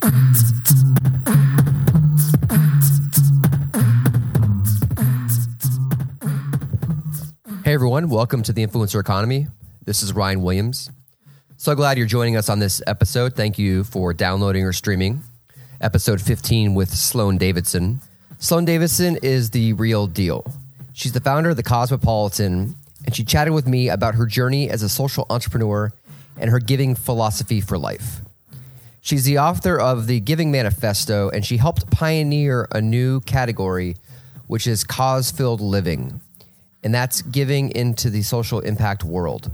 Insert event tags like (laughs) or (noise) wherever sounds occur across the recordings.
Hey everyone, welcome to the Influencer Economy. This is Ryan Williams. So glad you're joining us on this episode. Thank you for downloading or streaming episode 15 with Sloane Davidson. Sloane Davidson is the real deal. She's the founder of the Cosmopolitan, and she chatted with me about her journey as a social entrepreneur and her giving philosophy for life. She's the author of the Giving Manifesto, and she helped pioneer a new category, which is cause filled living and that's giving into the social impact world.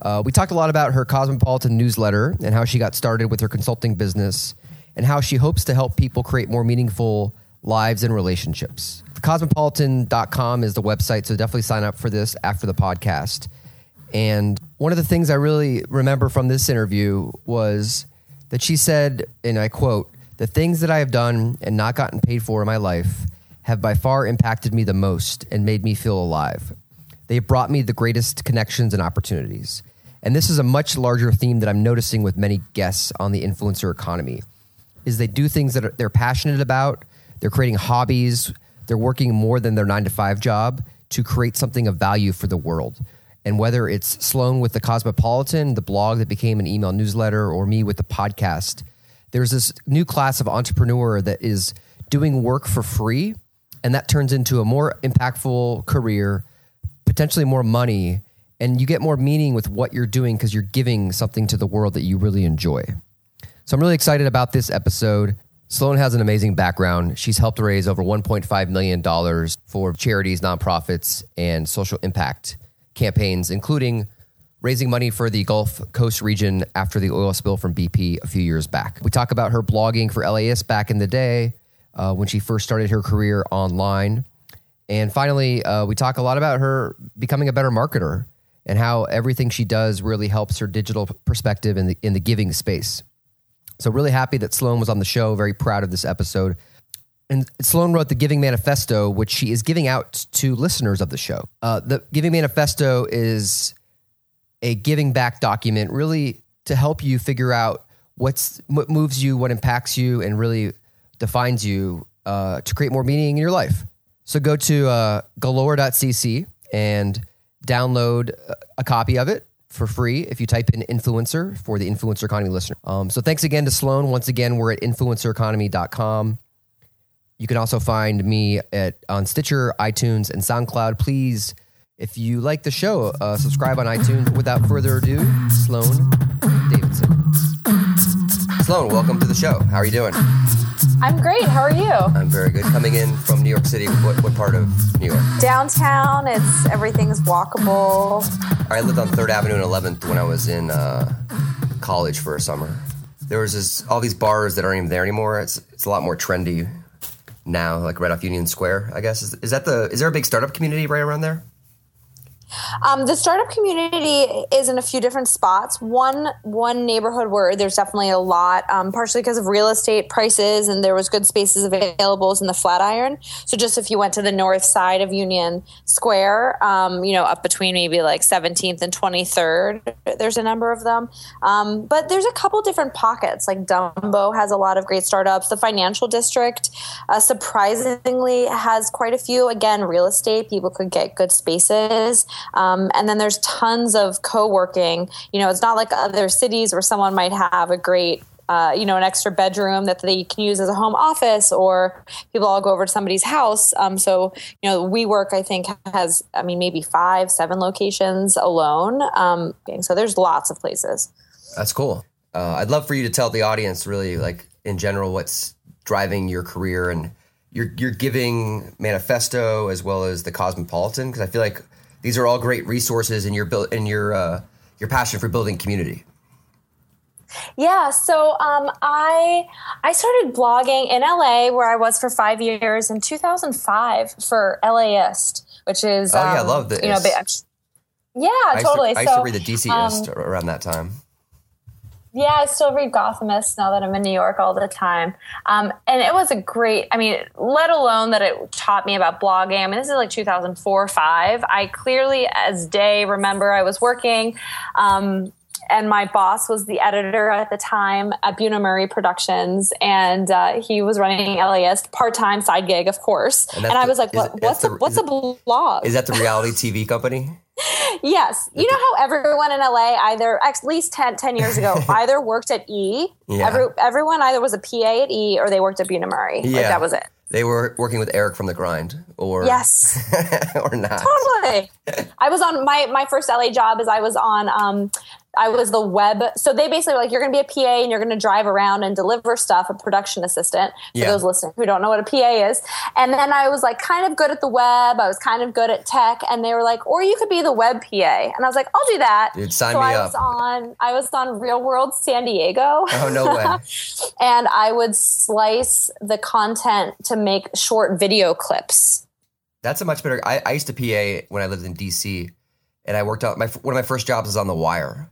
Uh, we talked a lot about her Cosmopolitan newsletter and how she got started with her consulting business and how she hopes to help people create more meaningful lives and relationships. Cosmopolitan.com is the website, so definitely sign up for this after the podcast. And one of the things I really remember from this interview was that she said, and I quote, the things that I have done and not gotten paid for in my life have by far impacted me the most and made me feel alive. They have brought me the greatest connections and opportunities. And this is a much larger theme that I'm noticing with many guests on the influencer economy is they do things that they're passionate about, they're creating hobbies, they're working more than their 9 to 5 job to create something of value for the world. And whether it's Sloane with the Cosmopolitan, the blog that became an email newsletter, or me with the podcast, there's this new class of entrepreneur that is doing work for free and that turns into a more impactful career, potentially more money, and you get more meaning with what you're doing because you're giving something to the world that you really enjoy. So I'm really excited about this episode. Sloan has an amazing background. She's helped raise over $1.5 million for charities, nonprofits, and social impact campaigns, including raising money for the Gulf Coast region after the oil spill from BP a few years back. We talk about her blogging for LAist back in the day, uh, when she first started her career online. And finally, uh, we talk a lot about her becoming a better marketer and how everything she does really helps her digital perspective in the in the giving space. So really happy that Sloane was on the show. Very proud of this episode. And Sloane wrote the Giving Manifesto, which she is giving out to listeners of the show. Uh, the Giving Manifesto is a giving back document, really to help you figure out what's what moves you, what impacts you, and really defines you uh, to create more meaning in your life. So go to uh, galore.cc and download a copy of it for free if you type in influencer for the influencer economy listener. Um, so thanks again to Sloane. Once again, we're at influencereconomy.com. You can also find me at on Stitcher, iTunes, and SoundCloud. Please, if you like the show, uh, subscribe on iTunes. Without further ado, Sloane Davidson. Sloane, welcome to the show. How are you doing? I'm great. How are you? I'm very good. Coming in from New York City, what, what part of New York? Downtown. It's everything's walkable. I lived on Third Avenue and 11th when I was in uh, college for a summer. There was this, all these bars that aren't even there anymore. It's it's a lot more trendy now, like right off Union Square. I guess is, is that the is there a big startup community right around there? Um, the startup community is in a few different spots. One one neighborhood where there's definitely a lot, um, partially because of real estate prices, and there was good spaces available is in the Flatiron. So just if you went to the north side of Union Square, um, you know, up between maybe like 17th and 23rd, there's a number of them. Um, but there's a couple different pockets. Like Dumbo has a lot of great startups. The financial district, uh, surprisingly, has quite a few. Again, real estate people could get good spaces. Um, and then there's tons of co-working. You know, it's not like other cities where someone might have a great uh, you know, an extra bedroom that they can use as a home office, or people all go over to somebody's house. Um, so, you know, WeWork, I think, has, I mean, maybe five, seven locations alone. Um, so there's lots of places. That's cool. Uh, I'd love for you to tell the audience, really, like in general, what's driving your career and your your giving manifesto as well as the Cosmopolitan, because I feel like these are all great resources in your build in your uh, your passion for building community. Yeah, so um, I I started blogging in LA where I was for five years in 2005 for LAist, which is oh um, yeah, I um, love this. You know, yeah, I totally. To, I used to read the DCist um, around that time. Yeah, I still read Gothamist now that I'm in New York all the time. Um, and it was a great, I mean, let alone that it taught me about blogging. I mean, this is like 2004 5. I clearly, as day, remember I was working. Um, and my boss was the editor at the time at Bunim Murray Productions, and uh, he was running LAist part time side gig, of course. And, and I was like, what, "What's a what's a blog? Is that the reality TV company?" (laughs) yes. You know how everyone in LA either at least 10, 10 years ago (laughs) either worked at E. Yeah. Every, everyone either was a PA at E or they worked at Bunim Murray. Yeah. Like that was it. They were working with Eric from the grind or Yes. (laughs) or not. Totally. I was on my my first LA job is I was on um I was the web. So they basically were like, you're going to be a PA and you're going to drive around and deliver stuff, a production assistant for yeah. those listening who don't know what a PA is. And then I was like kind of good at the web. I was kind of good at tech. And they were like, or you could be the web PA. And I was like, I'll do that. Dude, sign so me I up. Was on, I was on Real World San Diego. Oh, no way. (laughs) and I would slice the content to make short video clips. That's a much better. I, I used to PA when I lived in DC and I worked out my one of my first jobs was on the wire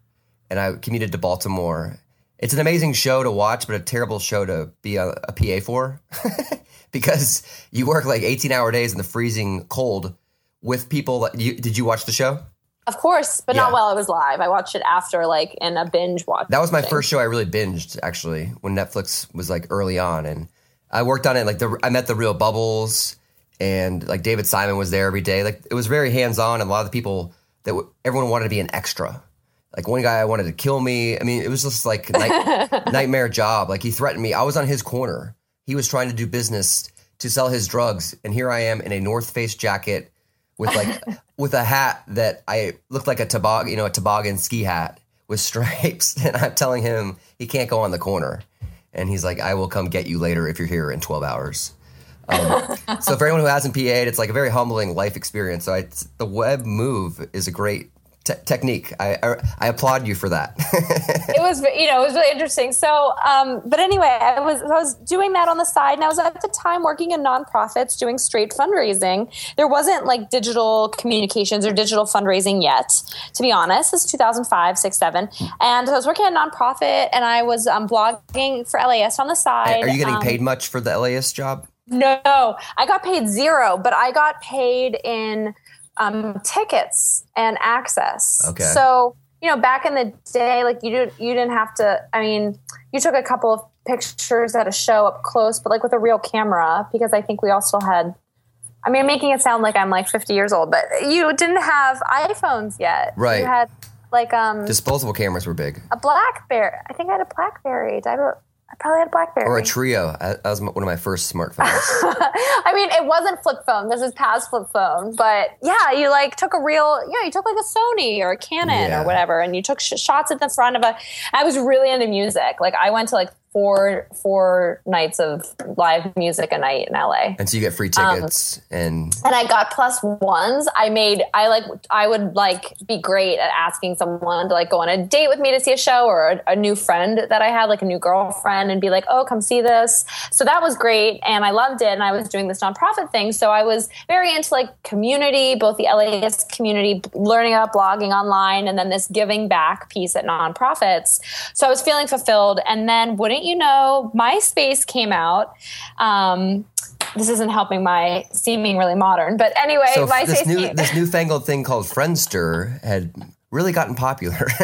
and I commuted to Baltimore. It's an amazing show to watch, but a terrible show to be a, a PA for (laughs) because you work like 18 hour days in the freezing cold with people. That you, did you watch the show? Of course, but yeah. not while it was live. I watched it after, like in a binge watch. That was my first show I really binged, actually, when Netflix was like early on, and I worked on it. Like the, I met the real Bubbles, and like David Simon was there every day. Like it was very hands on, and a lot of the people that w- everyone wanted to be an extra. Like one guy I wanted to kill me. I mean, it was just like night, (laughs) nightmare job. Like he threatened me. I was on his corner. He was trying to do business to sell his drugs, and here I am in a North Face jacket with like (laughs) with a hat that I looked like a toboggan, you know, a toboggan ski hat with stripes, (laughs) and I'm telling him he can't go on the corner, and he's like, "I will come get you later if you're here in 12 hours." Um, so for anyone who hasn't PA'd, it's like a very humbling life experience. So I, the web move is a great Te- technique. I, I, I applaud you for that. (laughs) it was you know it was really interesting. So, um, but anyway, I was I was doing that on the side, and I was at the time working in nonprofits doing straight fundraising. There wasn't like digital communications or digital fundraising yet, to be honest. Is 2005, six, seven, and I was working at a nonprofit, and I was um, blogging for LAist on the side. Are you getting um, paid much for the LAist job? No, I got paid zero, but I got paid in um, tickets and access. Okay. So you know, back in the day, like you did, you didn't have to. I mean, you took a couple of pictures at a show up close, but like with a real camera, because I think we all still had. I mean, I'm making it sound like I'm like 50 years old, but you didn't have iPhones yet. Right. You had like um disposable cameras were big. A BlackBerry. I think I had a BlackBerry. Did I I probably had a BlackBerry. Or a Treo. Uh, that was one of my first smartphones. (laughs) I mean, it wasn't flip phone. This is past flip phone. But yeah, you like took a real, you know, you took like a Sony or a Canon yeah. or whatever, and you took sh- shots at the front of a. I was really into music. Like I went to like four four nights of live music a night in LA. And so you get free tickets um, and and I got plus ones. I made I like I would like be great at asking someone to like go on a date with me to see a show or a, a new friend that I had like a new girlfriend and be like, "Oh, come see this." So that was great and I loved it and I was doing this nonprofit thing. So I was very into like community, both the LAist community, learning about blogging online and then this giving back piece at nonprofits. So I was feeling fulfilled and then wouldn't you know, MySpace came out. Um, this isn't helping my seeming really modern, but anyway, so MySpace. This, new, this (laughs) newfangled thing called Friendster had really gotten popular. (laughs)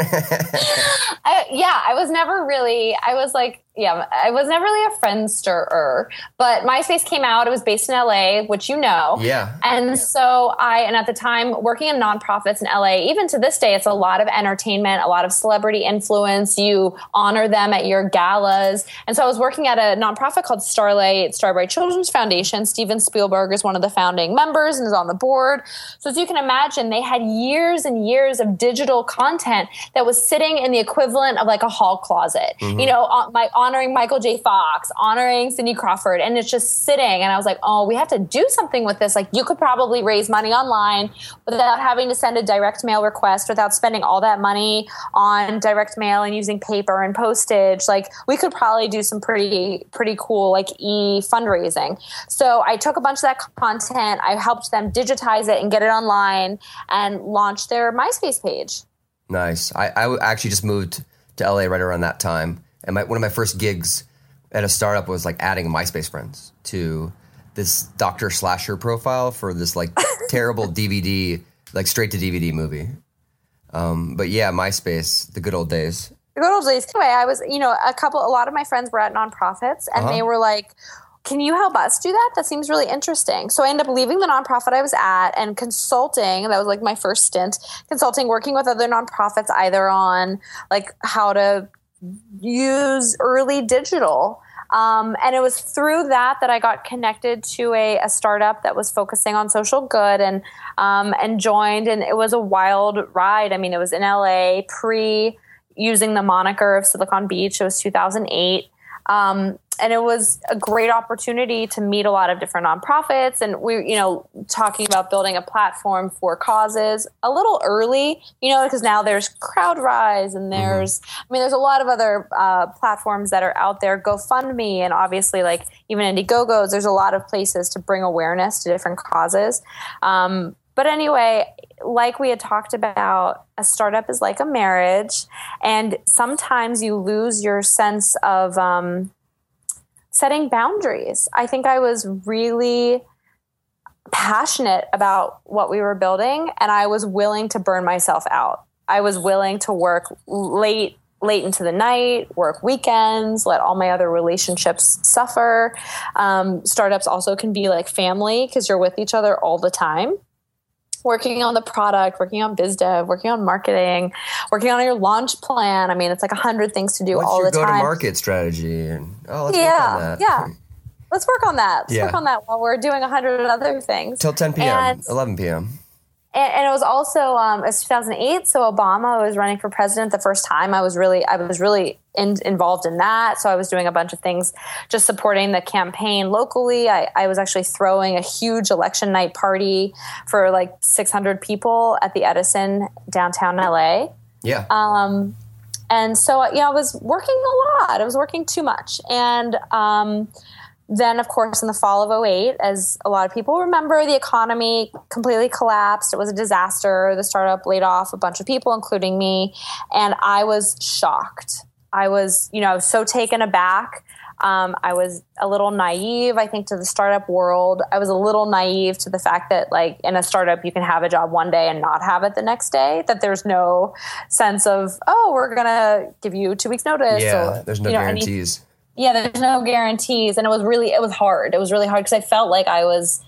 I, yeah, I was never really. I was like, yeah, I was never really a friendsterer, but MySpace came out. It was based in LA, which you know. Yeah. And so I, and at the time, working in nonprofits in LA, even to this day, it's a lot of entertainment, a lot of celebrity influence. You honor them at your galas. And so I was working at a nonprofit called Starlight Starbright Children's Foundation. Steven Spielberg is one of the founding members and is on the board. So as you can imagine, they had years and years of digital content that was sitting in the equivalent of like a hall closet. Mm-hmm. You know, my honoring Michael J. Fox, honoring Cindy Crawford, and it's just sitting. And I was like, oh, we have to do something with this. Like, you could probably raise money online without having to send a direct mail request, without spending all that money on direct mail and using paper and postage. Like, we could probably do some pretty, pretty cool, like, e fundraising. So I took a bunch of that content, I helped them digitize it and get it online and launch their MySpace page. Nice. I, I actually just moved to LA right around that time and my, one of my first gigs at a startup was like adding MySpace friends to this Doctor Slasher profile for this like (laughs) terrible DVD, like straight to DVD movie. Um, but yeah, MySpace, the good old days. The good old days. Anyway, I was, you know, a couple, a lot of my friends were at nonprofits and Uh-huh. they were like, can you help us do that? That seems really interesting. So I ended up leaving the nonprofit I was at and consulting. That was like my first stint consulting, working with other nonprofits, either on like how to use early digital. Um, and it was through that that I got connected to a, a startup that was focusing on social good and um, and joined. And it was a wild ride. I mean, it was in LA pre using the moniker of Silicon Beach. It was 2008. Um, and it was a great opportunity to meet a lot of different nonprofits. And we you know talking about building a platform for causes a little early you know because now there's crowdrise and there's i mean there's a lot of other uh, platforms that are out there. Gofundme and obviously like even indiegogos there's a lot of places to bring awareness to different causes. Um, but anyway like we had talked about a startup is like a marriage. And sometimes you lose your sense of um, setting boundaries. I think I was really passionate about what we were building and I was willing to burn myself out. I was willing to work late late into the night, work weekends, let all my other relationships suffer. Um, startups also can be like family because you're with each other all the time working on the product, working on biz dev, working on marketing, working on your launch plan. I mean, it's like a hundred things to do What's all your the time. go-to-market strategy? And oh, let's work on yeah, that. yeah. (laughs) Let's work on that. Let's Yeah. work on that while we're doing a hundred other things. Till 10 p.m., And- 11 p.m. and, and it was also um, it was 2008 so obama was running for president the first time. I was really i was really in, involved in that. So i was doing a bunch of things just supporting the campaign locally. I, I was actually throwing a huge election night party for like 600 people at the edison downtown la Yeah. um, and so yeah, I was working a lot. I was working too much, and um, then of course in the fall of 08 as a lot of people remember the economy completely collapsed. It was a disaster. The startup laid off a bunch of people including me. And i was shocked. I was you know so taken aback. Um, i was a little naive i think to the startup world. I was a little naive to the fact that like in a startup you can have a job one day and not have it the next day that there's no sense of oh we're gonna give you two weeks notice yeah. or, There's no you know, any- guarantees. Yeah there's no guarantees and it was really it was hard it was really hard because i felt like i was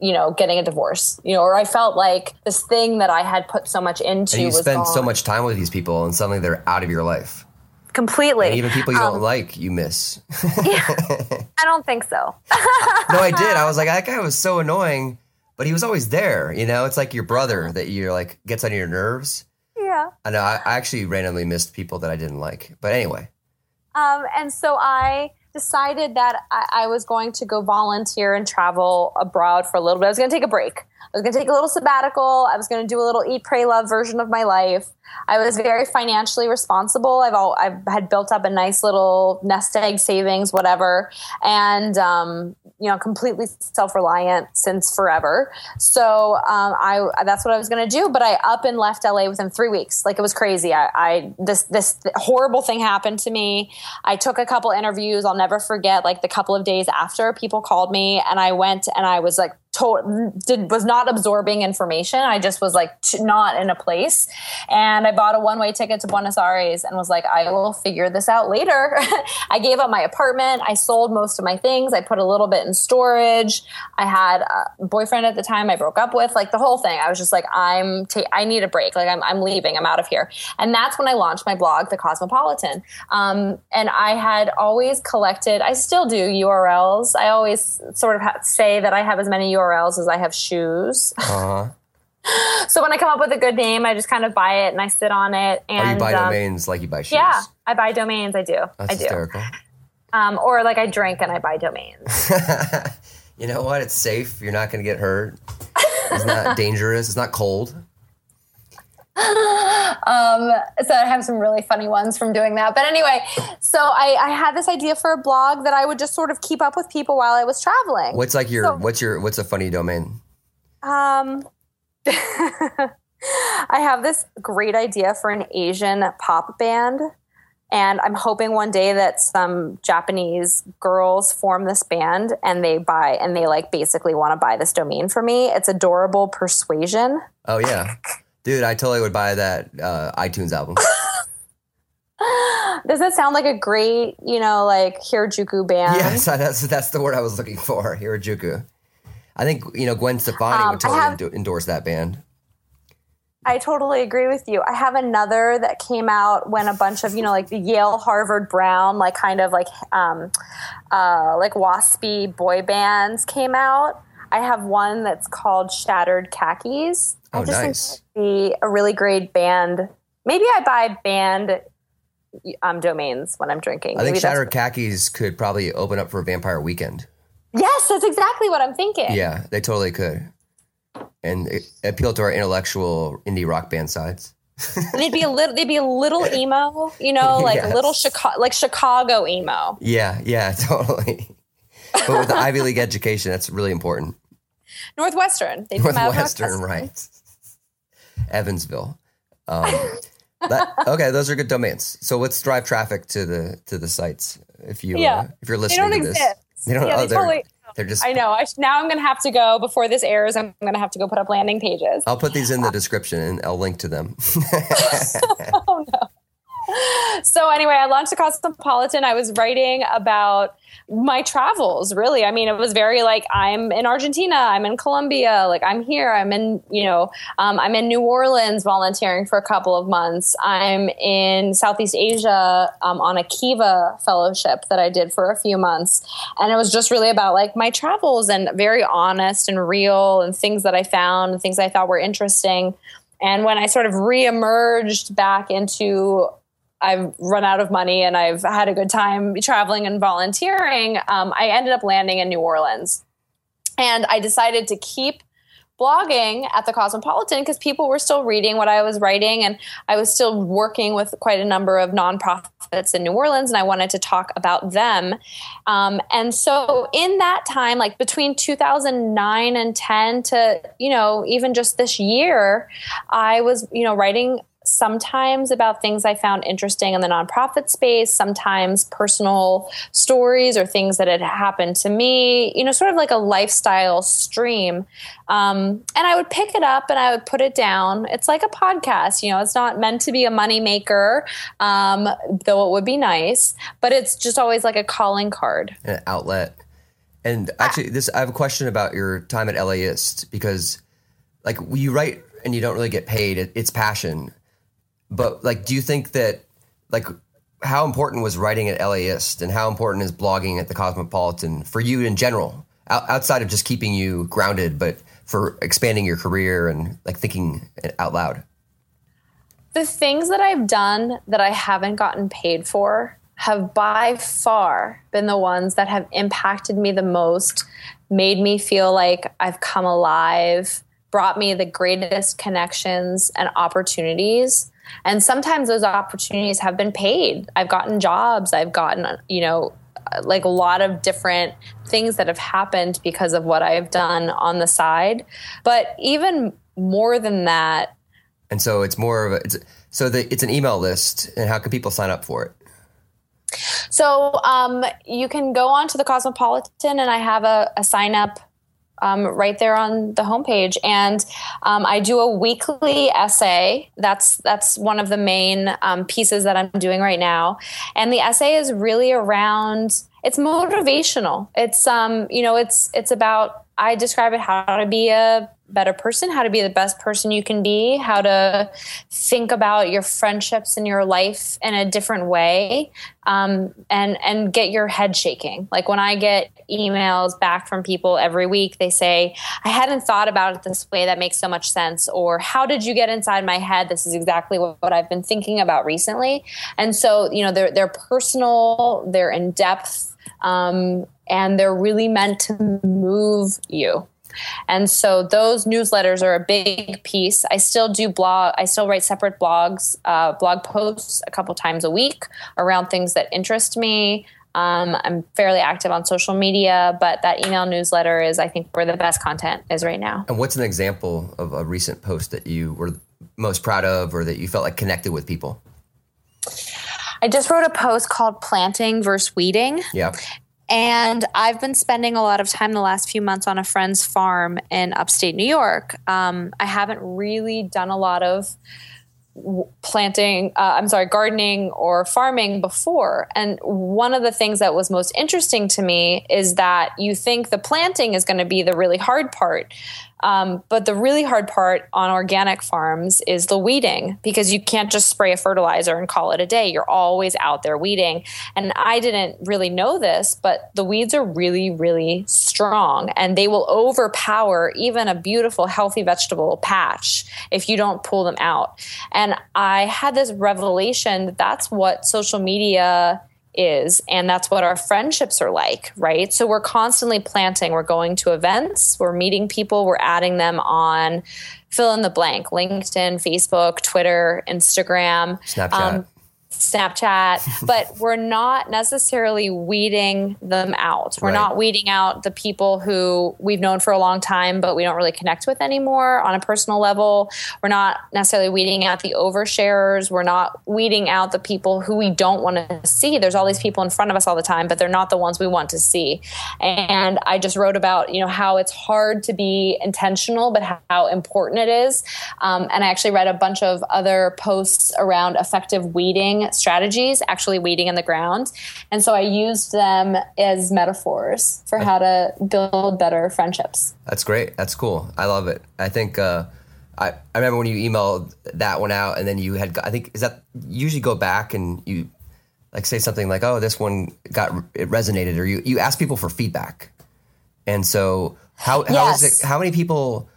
you know getting a divorce you know or i felt like this thing that i had put so much into and you was spend so much time with these people, and suddenly they're out of your life. completely And even people you don't Um, like, you miss. (laughs) i don't think so (laughs) no, I did. I was like, that guy was so annoying, but he was always there. You know, it's like your brother that you're like gets on your nerves. yeah I know. I, I actually randomly missed people that I didn't like. But anyway, Um, and so I decided that I, I was going to go volunteer and travel abroad for a little bit. I was going to take a break. I was going to take a little sabbatical. I was going to do a little eat, pray, love version of my life. I was very financially responsible. I've all, I've had built up a nice little nest egg savings, whatever, and um, you know, completely self reliant since forever. So um, I that's what I was going to do. But I up and left LA within three weeks. Like it was crazy. I, I this this horrible thing happened to me. I took a couple interviews. I'll never forget. Like the couple of days after, people called me, and I went and I was like. To, did was not absorbing information. I just was like t- not in a place, and I bought a one way ticket to Buenos Aires and was like, I will figure this out later. (laughs) I gave up my apartment. I sold most of my things. I put a little bit in storage. I had a boyfriend at the time I broke up with, like the whole thing. I was just like, I'm, ta- I need a break. Like I'm, I'm leaving. I'm out of here. And that's when I launched my blog, The Cosmopolitan. Um, and I had always collected, I still do URLs. I always sort of ha- say that I have as many URLs as I have shoes. uh huh. (laughs) so when I come up with a good name, I just kind of buy it and I sit on it. And Oh, you buy um, domains like you buy shoes. yeah, I buy domains. I do. That's I do. hysterical. Um, or like I drink and I buy domains. (laughs) you know what? It's safe. You're not going to get hurt. It's not (laughs) dangerous. It's not cold. Um, so I have some really funny ones from doing that. But anyway, so I, I had this idea for a blog that I would just sort of keep up with people while I was traveling. What's like your So- what's your what's a funny domain? Um, (laughs) I have this great idea for an Asian pop band. And I'm hoping one day that some Japanese girls form this band and they buy and they like basically want to buy this domain for me. It's adorable persuasion. Oh yeah. (laughs) Dude, I totally would buy that uh, iTunes album. (laughs) Does that sound like a great, you know, like Harajuku band? yes, (laughs) that's that's the word I was looking for. Harajuku. I think you know Gwen Stefani Um, would totally have- endo- endorse that band. I totally agree with you. I have another that came out when a bunch of, you know, like the Yale, Harvard, Brown, like kind of like um uh like waspy boy bands came out. I have one that's called Shattered Khakis. Oh, I just nice. think be a really great band. Maybe I buy band um domains when I'm drinking. I think Maybe Shattered Khakis could probably open up for Vampire Weekend. Yes, that's exactly what I'm thinking. Yeah, they totally could, and it appeal to our intellectual indie rock band sides. And they'd be a little they'd be a little (laughs) emo, you know, like Yes. a little Chicago like Chicago emo. Yeah, yeah, (laughs) totally. (laughs) but with the Ivy League education, that's really important. Northwestern. Out Northwestern, right? Evanston. Um, that, okay, those are good domains. So let's drive traffic to the to the sites. If you Yeah. uh, if you're They listening to this, they don't. Yeah, oh, they they're, totally- they're just. I know. I now I'm going to have to go before this airs. I'm going to have to go put up landing pages. I'll put these in the description and I'll link to them. (laughs) (laughs) oh no. So anyway, I launched the Cosmopolitan. I was writing about my travels. Really, I mean, it was very like I'm in Argentina, I'm in Colombia, like I'm here, I'm in you know, um, I'm in New Orleans volunteering for a couple of months. I'm in Southeast Asia um, on a Kiva fellowship that I did for a few months, and it was just really about like my travels and very honest and real and things that I found and things I thought were interesting. And when I sort of reemerged back into I've run out of money and I've had a good time traveling and volunteering, um, I ended up landing in New Orleans. And I decided to keep blogging at the Cosmopolitan because people were still reading what I was writing and I was still working with quite a number of nonprofits in New Orleans and I wanted to talk about them. Um, and so in that time, like between 2009 and 10 to, you know, even just this year, I was, you know, writing sometimes about things I found interesting in the nonprofit space, sometimes personal stories or things that had happened to me, you know, sort of like a lifestyle stream. Um, and I would pick it up and I would put it down. It's like a podcast, you know, it's not meant to be a moneymaker, um, though it would be nice, but it's just always like a calling card. an outlet. And actually, this I have a question about your time at LAist because, like, you write and you don't really get paid. It, it's passion, but like, do you think that like how important was writing at LAist and how important is blogging at the Cosmopolitan for you in general, out, outside of just keeping you grounded, but for expanding your career and like thinking out loud? the things that I've done that I haven't gotten paid for have by far been the ones that have impacted me the most, made me feel like I've come alive, brought me the greatest connections and opportunities. And sometimes those opportunities have been paid. I've gotten jobs, I've gotten, you know, like a lot of different things that have happened because of what I've done on the side. But even more than that, And so it's more of a it's so the, it's an email list. And how can people sign up for it? So um, you can go on to the Cosmopolitan, and I have a, a sign up um, right there on the homepage. And um, I do a weekly essay. That's that's one of the main um, pieces that I'm doing right now. And the essay is really around. It's motivational. It's um, you know, it's it's about. I describe it how to be a better person, how to be the best person you can be, how to think about your friendships and your life in a different way, um, and and get your head shaking. Like when I get emails back from people every week, they say, "I hadn't thought about it this way. That makes so much sense." Or, "How did you get inside my head? This is exactly what, what I've been thinking about recently." And so, you know, they're they're personal, they're in depth, um, and they're really meant to move you. And so those newsletters are a big piece. I still do blog. I still write separate blogs, uh, blog posts a couple times a week around things that interest me. Um, I'm fairly active on social media, but that email newsletter is, I think, where the best content is right now. And what's an example of a recent post that you were most proud of or that you felt like connected with people? I just wrote a post called "Planting versus Weeding." Yeah. And I've been spending a lot of time the last few months on a friend's farm in upstate New York. Um, I haven't really done a lot of planting uh, i'm sorry gardening or farming before and one of the things that was most interesting to me is that you think the planting is going to be the really hard part um, but the really hard part on organic farms is the weeding because you can't just spray a fertilizer and call it a day. You're always out there weeding. And I didn't really know this, but the weeds are really, really strong and they will overpower even a beautiful, healthy vegetable patch if you don't pull them out. And I had this revelation that that's what social media is and that's what our friendships are like right? So we're constantly planting we're going to events we're meeting people we're adding them on fill in the blank linkedin facebook twitter instagram. Snapchat. Um, Snapchat, (laughs) but we're not necessarily weeding them out. We're right. not weeding out the people who we've known for a long time, but we don't really connect with anymore on a personal level. We're not necessarily weeding out the oversharers. We're not weeding out the people who we don't want to see. There's all these people in front of us all the time, but they're not the ones we want to see. And I just wrote about, you know, how it's hard to be intentional, but how important it is. Um, and I actually read a bunch of other posts around effective weeding strategies actually weeding in the ground. And so I used them as metaphors for how to build better friendships. That's great. That's cool. I love it. I think, uh, I, I remember when you emailed that one out and then you had, I think, is that usually go back and you like say something like, oh, this one got, it resonated or you, you ask people for feedback. And so how, how yes. is it, how many people,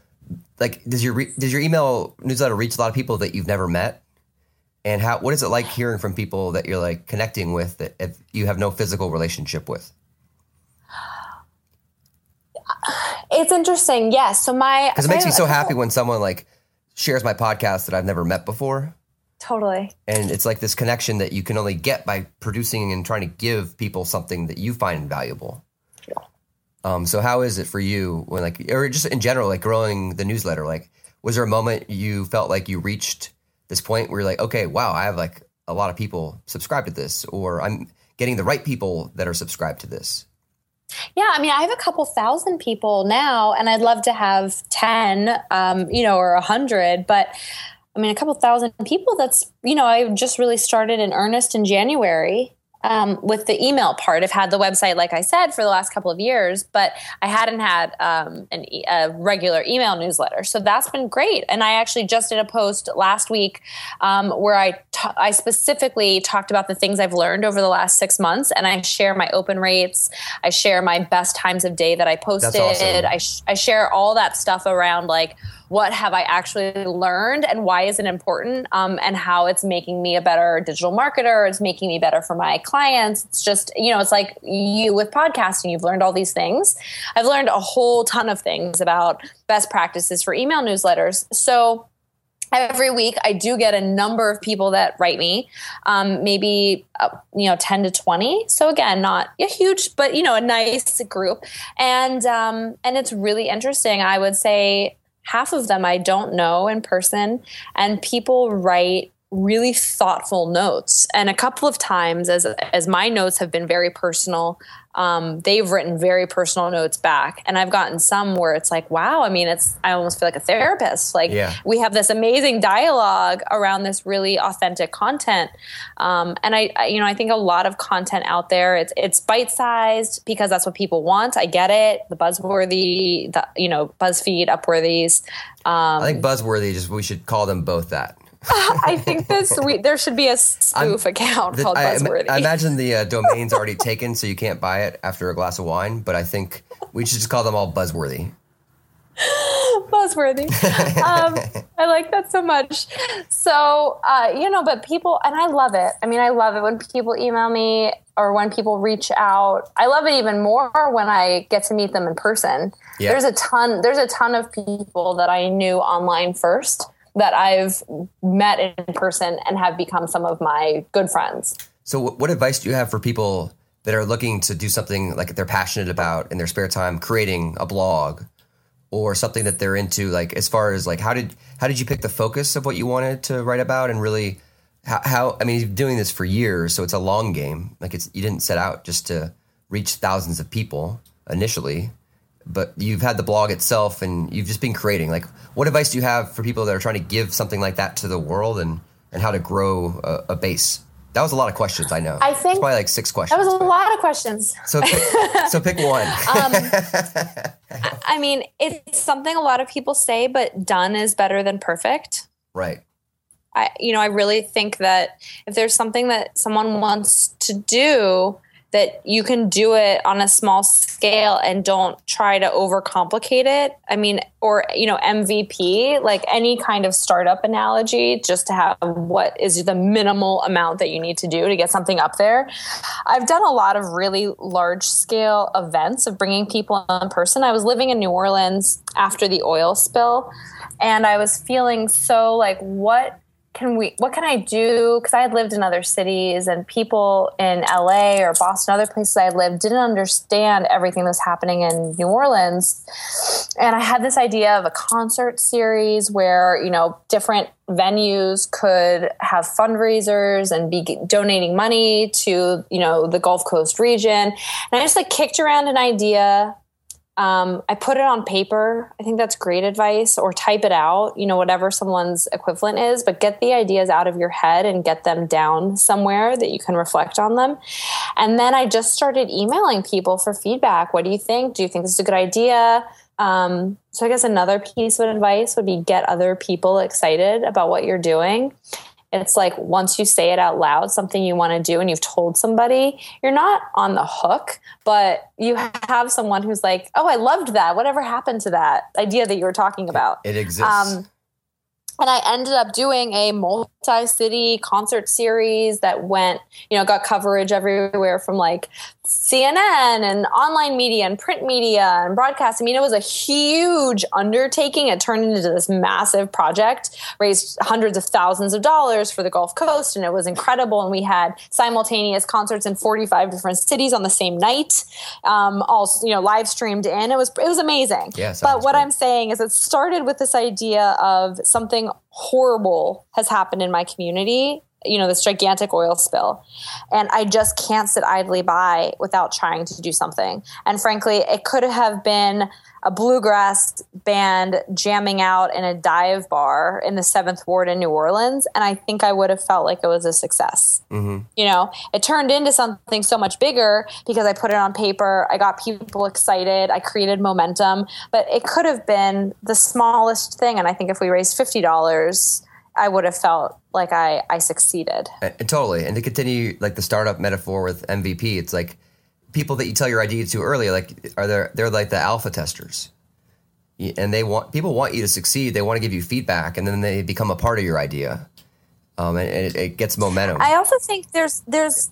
like, does your, does your email newsletter reach a lot of people that you've never met? And how what is it like hearing from people that you're like connecting with that if you have no physical relationship with? It's interesting. Yes. So my because it makes me so happy when someone like shares my podcast that i've never met before. Totally. And it's like this connection that you can only get by producing and trying to give people something that you find valuable. Yeah. um, so how is it for you when like or just in general like growing the newsletter? Like was there a moment you felt like you reached this point where you're like, okay, wow, I have like a lot of people subscribed to this, or I'm getting the right people that are subscribed to this? Yeah, I mean, I have a couple thousand people now, and I'd love to have 10, um, you know, or a 100, but I mean, a couple thousand people, that's, you know, I just really started in earnest in January um, with the email part. I've had the website, like I said, for the last couple of years, but I hadn't had um, an, a regular email newsletter. So that's been great. And I actually just did a post last week um, where I, t- I specifically talked about the things I've learned over the last six months. And I share my open rates. I share my best times of day that I posted. Awesome. I, sh- I share all that stuff around like, what have I actually learned and why is it important um, and how it's making me a better digital marketer. It's making me better for my clients. It's just, you know, it's like you with podcasting, you've learned all these things. I've learned a whole ton of things about best practices for email newsletters. So, every week i do get a number of people that write me um, maybe uh, you know 10 to 20 so again not a huge but you know a nice group and um, and it's really interesting i would say half of them I don't know in person, and people write really thoughtful notes. And a couple of times, as as my notes have been very personal, um, they've written very personal notes back. And i've gotten some where it's like wow i mean it's i almost feel like a therapist. Like yeah. we have this amazing dialogue around this really authentic content. Um, and I, I, you know i think a lot of content out there it's it's bite-sized because that's what people want. I get it. The buzzworthy the you know buzzfeed upworthy's um, i think buzzworthy just we should call them both that I think this we, there should be a spoof I'm, account the, called Buzzworthy. I, I imagine the uh, domain's already taken, so you can't buy it after a glass of wine. But I think we should just call them all Buzzworthy. Buzzworthy. Um, I like that so much. So uh, you know, but people, and I love it. I mean, I love it when people email me or when people reach out. I love it even more when I get to meet them in person. Yeah. There's a ton. There's a ton of people that I knew online first that I've met in person and have become some of my good friends. So, what advice do you have for people that are looking to do something like they're passionate about in their spare time, creating a blog or something that they're into? Like, as far as like, how did how did you pick the focus of what you wanted to write about, and really how, how I mean, you've been doing this for years, so it's a long game. Like, it's you didn't set out just to reach thousands of people initially, but you've had the blog itself and you've just been creating. Like, what advice do you have for people that are trying to give something like that to the world and, and how to grow a, a base? That was a lot of questions. I know. I think it's probably like six questions. That was a lot of questions. So, pick, (laughs) so pick one. um, (laughs) I mean, it's something a lot of people say, but done is better than perfect. Right. I, you know, I really think that if there's something that someone wants to do, that you can do it on a small scale and don't try to overcomplicate it. I mean, or, you know, MVP, like any kind of startup analogy, just to have what is the minimal amount that you need to do to get something up there. I've done a lot of really large scale events of bringing people in person. I was living in New Orleans after the oil spill, and I was feeling so like, what can we what can i do? Because i had lived in other cities and people in la or boston other places i lived didn't understand everything that was happening in new orleans. And i had this idea of a concert series where you know different venues could have fundraisers and be donating money to you know the gulf coast region. And i just like kicked around an idea um, I put it on paper. I think that's great advice, or type it out, you know, whatever someone's equivalent is, but get the ideas out of your head and get them down somewhere that you can reflect on them. And then I just started emailing people for feedback. What do you think? Do you think this is a good idea? Um, so I guess another piece of advice would be get other people excited about what you're doing it's like once you say it out loud, something you want to do, and you've told somebody, you're not on the hook, but you have someone who's like, "Oh, I loved that. Whatever happened to that idea that you were talking about?" It exists. Um, and I ended up doing a multi-city concert series that went, you know, got coverage everywhere from like CNN and online media and print media and broadcast. I mean, it was a huge undertaking. It turned into this massive project, raised hundreds of thousands of dollars for the Gulf Coast, and it was incredible. And we had simultaneous concerts in 45 different cities on the same night, um, all you know, live streamed in. It was it was amazing. Yeah, but what great. I'm saying is, it started with this idea of something horrible has happened in my community you know this gigantic oil spill. And i just can't sit idly by without trying to do something. And frankly it could have been a bluegrass band jamming out in a dive bar in the seventh ward in new orleans and i think i would have felt like it was a success mm-hmm. you know it turned into something so much bigger because i put it on paper i got people excited i created momentum but it could have been the smallest thing and i think if we raised $50 I would have felt like I, I succeeded. And, and totally. And to continue like the startup metaphor with MVP, it's like people that you tell your idea to early, like are there they're like the alpha testers. And they want people want you to succeed. They want to give you feedback, and then they become a part of your idea, um, and, and it, it gets momentum. I also think there's there's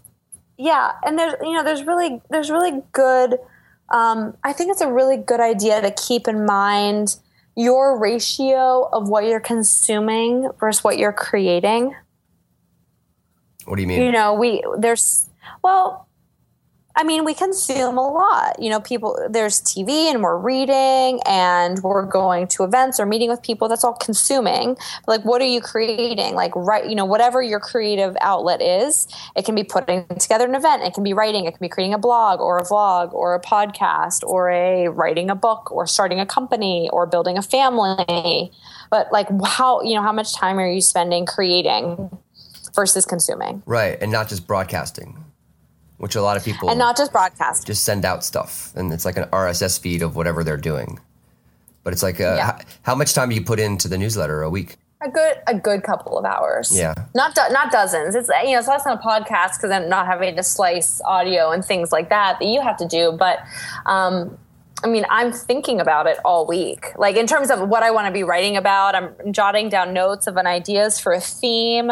yeah, and there's you know there's really there's really good. Um, I think it's a really good idea to keep in mind your ratio of what you're consuming versus what you're creating. What do you mean? You know, we there's well, I mean, we consume a lot. You know, people, there's TV and we're reading and we're going to events or meeting with people. That's all consuming. Like, what are you creating? Like, right, you know, whatever your creative outlet is, it can be putting together an event, it can be writing, it can be creating a blog or a vlog or a podcast or a writing a book or starting a company or building a family. But like, how, you know, how much time are you spending creating versus consuming? Right. And not just broadcasting which a lot of people and not just broadcast. just send out stuff and it's like an rss feed of whatever they're doing. But it's like uh, yeah. how much time do you put into the newsletter a week? A good a good couple of hours. Yeah. Not do- not dozens. It's you know it's less than a podcast because i'm not having to slice audio and things like that that you have to do. But um I mean, I'm thinking about it all week. Like in terms of what I want to be writing about, I'm jotting down notes of an ideas for a theme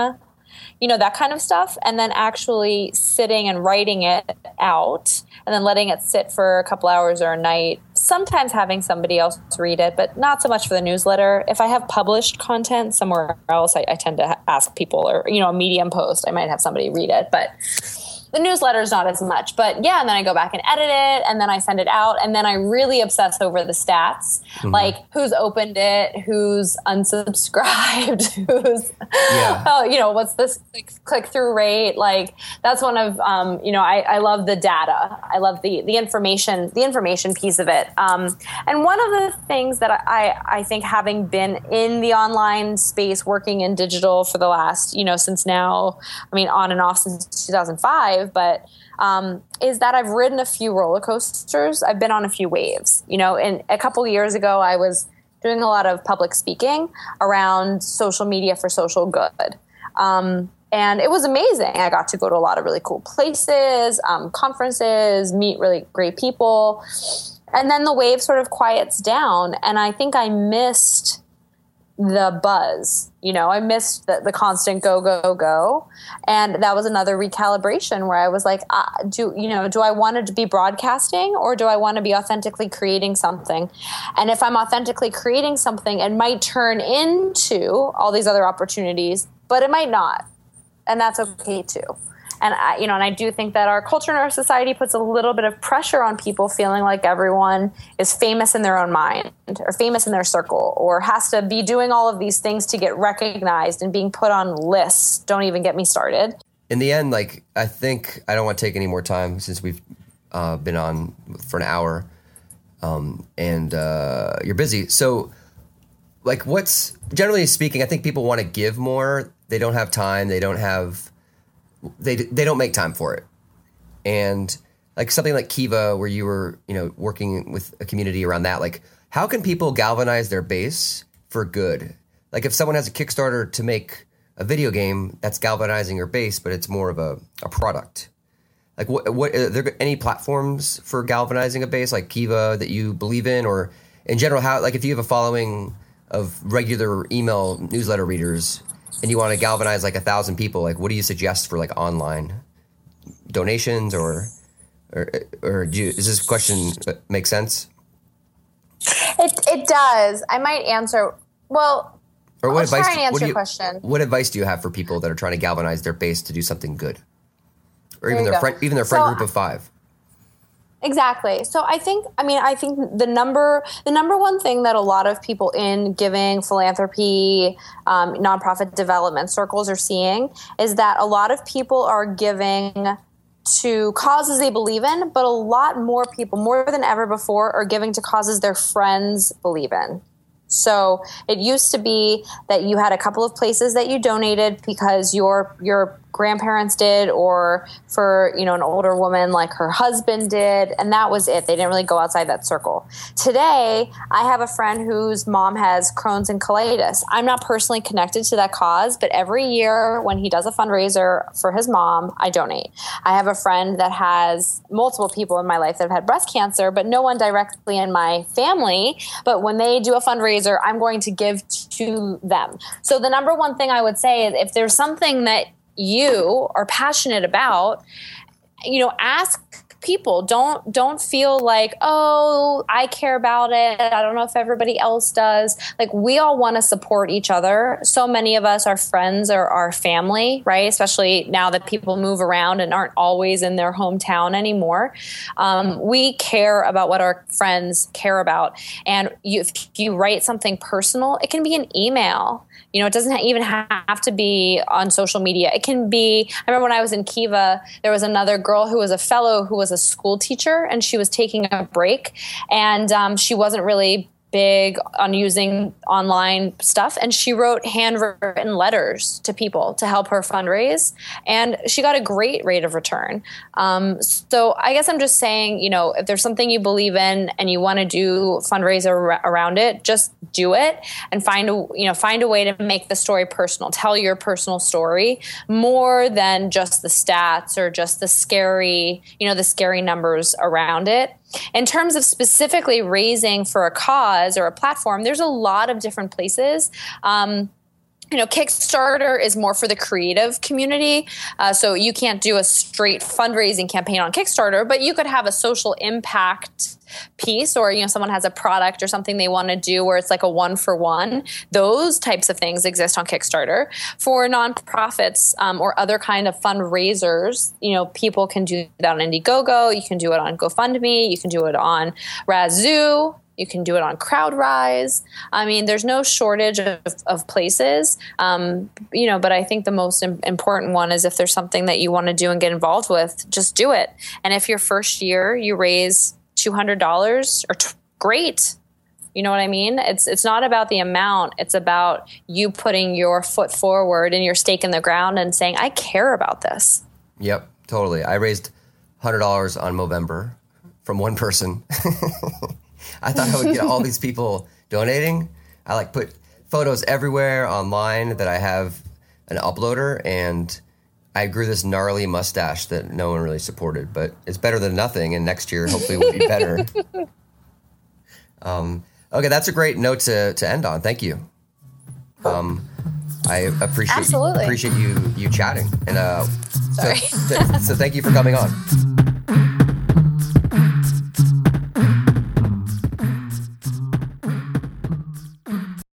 you know, that kind of stuff. And then actually sitting and writing it out and then letting it sit for a couple hours or a night. Sometimes having somebody else read it, but not so much for the newsletter. If I have published content somewhere else, I, I tend to ask people or, you know, a medium post, I might have somebody read it. But the newsletter's not as much, but yeah, and then I go back and edit it and then I send it out and then I really obsess over the stats. Mm-hmm. Like who's opened it, who's unsubscribed, (laughs) who's yeah. oh, you know, what's this click through rate? Like that's one of um, you know, I, I love the data. I love the the information, the information piece of it. Um, and one of the things that I, I think having been in the online space working in digital for the last, you know, since now, I mean on and off since 2005 but um, is that I've ridden a few roller coasters. I've been on a few waves. You know, and a couple years ago, I was doing a lot of public speaking around social media for social good. Um, and it was amazing. I got to go to a lot of really cool places, um, conferences, meet really great people. And then the wave sort of quiets down. And I think I missed the buzz. You know, I missed the, the, constant go, go, go. And that was another recalibration where I was like, uh, do, you know, do I want to be broadcasting or do I want to be authentically creating something? And if I'm authentically creating something, it might turn into all these other opportunities, but it might not. And that's okay too and I, you know, and I do think that our culture and our society puts a little bit of pressure on people feeling like everyone is famous in their own mind or famous in their circle or has to be doing all of these things to get recognized and being put on lists. Don't even get me started. In the end, like I think I don't want to take any more time since we've uh, been on for an hour, um, and uh, you're busy. So, like, what's generally speaking? I think people want to give more. They don't have time. They don't have they they don't make time for it. And like something like Kiva, where you were you know working with a community around that, like how can people galvanize their base for good? Like if someone has a Kickstarter to make a video game, that's galvanizing your base, but it's more of a, a product. Like what what are there any platforms for galvanizing a base like Kiva that you believe in, or in general, how like if you have a following of regular email newsletter readers, and you want to galvanize like a thousand people, like what do you suggest for like online donations or or or do you, does this question uh, make sense? It it does. I might answer well. Or what I'll advice? Try and answer what, you, question. what advice do you have for people that are trying to galvanize their base to do something good, or even their friend, even their friend so, group of five? Exactly. So I think I mean I think the number the number one thing that a lot of people in giving philanthropy um, nonprofit development circles are seeing is that a lot of people are giving to causes they believe in, but a lot more people, more than ever before, are giving to causes their friends believe in. So it used to be that you had a couple of places that you donated because your your grandparents did or for you know an older woman like her husband did and that was it. They didn't really go outside that circle. Today i have a friend whose mom has crohn's and colitis. I'm not personally connected to that cause but every year when he does a fundraiser for his mom i donate. I have a friend that has multiple people in my life that have had breast cancer but no one directly in my family. But when they do a fundraiser i'm going to give to them. So the number one thing i would say is if there's something that you are passionate about you know ask people. Don't don't feel like oh i care about it. I don't know if everybody else does. Like we all want to support each other. So many of us are friends or our family right? Especially now that people move around and aren't always in their hometown anymore. Um, we care about what our friends care about. And you, if you write something personal it can be an email you know, it doesn't even have to be on social media. It can be. I remember when I was in Kiva, there was another girl who was a fellow who was a school teacher, and she was taking a break, and um, she wasn't really big on using online stuff. And she wrote handwritten letters to people to help her fundraise. And she got a great rate of return. Um, so i guess i'm just saying you know if there's something you believe in and you want to do fundraiser around it just do it and find a you know find a way to make the story personal. Tell your personal story more than just the stats or just the scary you know the scary numbers around it in terms of specifically raising for a cause or a platform, there's a lot of different places. Um, you know, Kickstarter is more for the creative community. Uh, so you can't do a straight fundraising campaign on Kickstarter, but you could have a social impact piece or you know someone has a product or something they want to do where it's like a one for one. Those types of things exist on kickstarter. For nonprofits um, or other kind of fundraisers you know people can do that on indiegogo you can do it on gofundme you can do it on razoo you can do it on CrowdRise. I mean, there's no shortage of, of places, um, you know. But I think the most Im- important one is if there's something that you want to do and get involved with, just do it. And if your first year you raise two hundred dollars, or t- great, you know what I mean? It's it's not about the amount. It's about you putting your foot forward and your stake in the ground and saying, "I care about this." Yep, totally. I raised hundred dollars on Movember from one person. (laughs) I thought I would get all these people (laughs) donating. I like put photos everywhere online that I have an uploader and I grew this gnarly mustache that no one really supported, but it's better than nothing. And next year, hopefully, will be better. (laughs) um, okay, that's a great note to, to end on. Thank you. Um, I appreciate Absolutely. appreciate you you chatting and uh, Sorry. so, so thank you for coming on.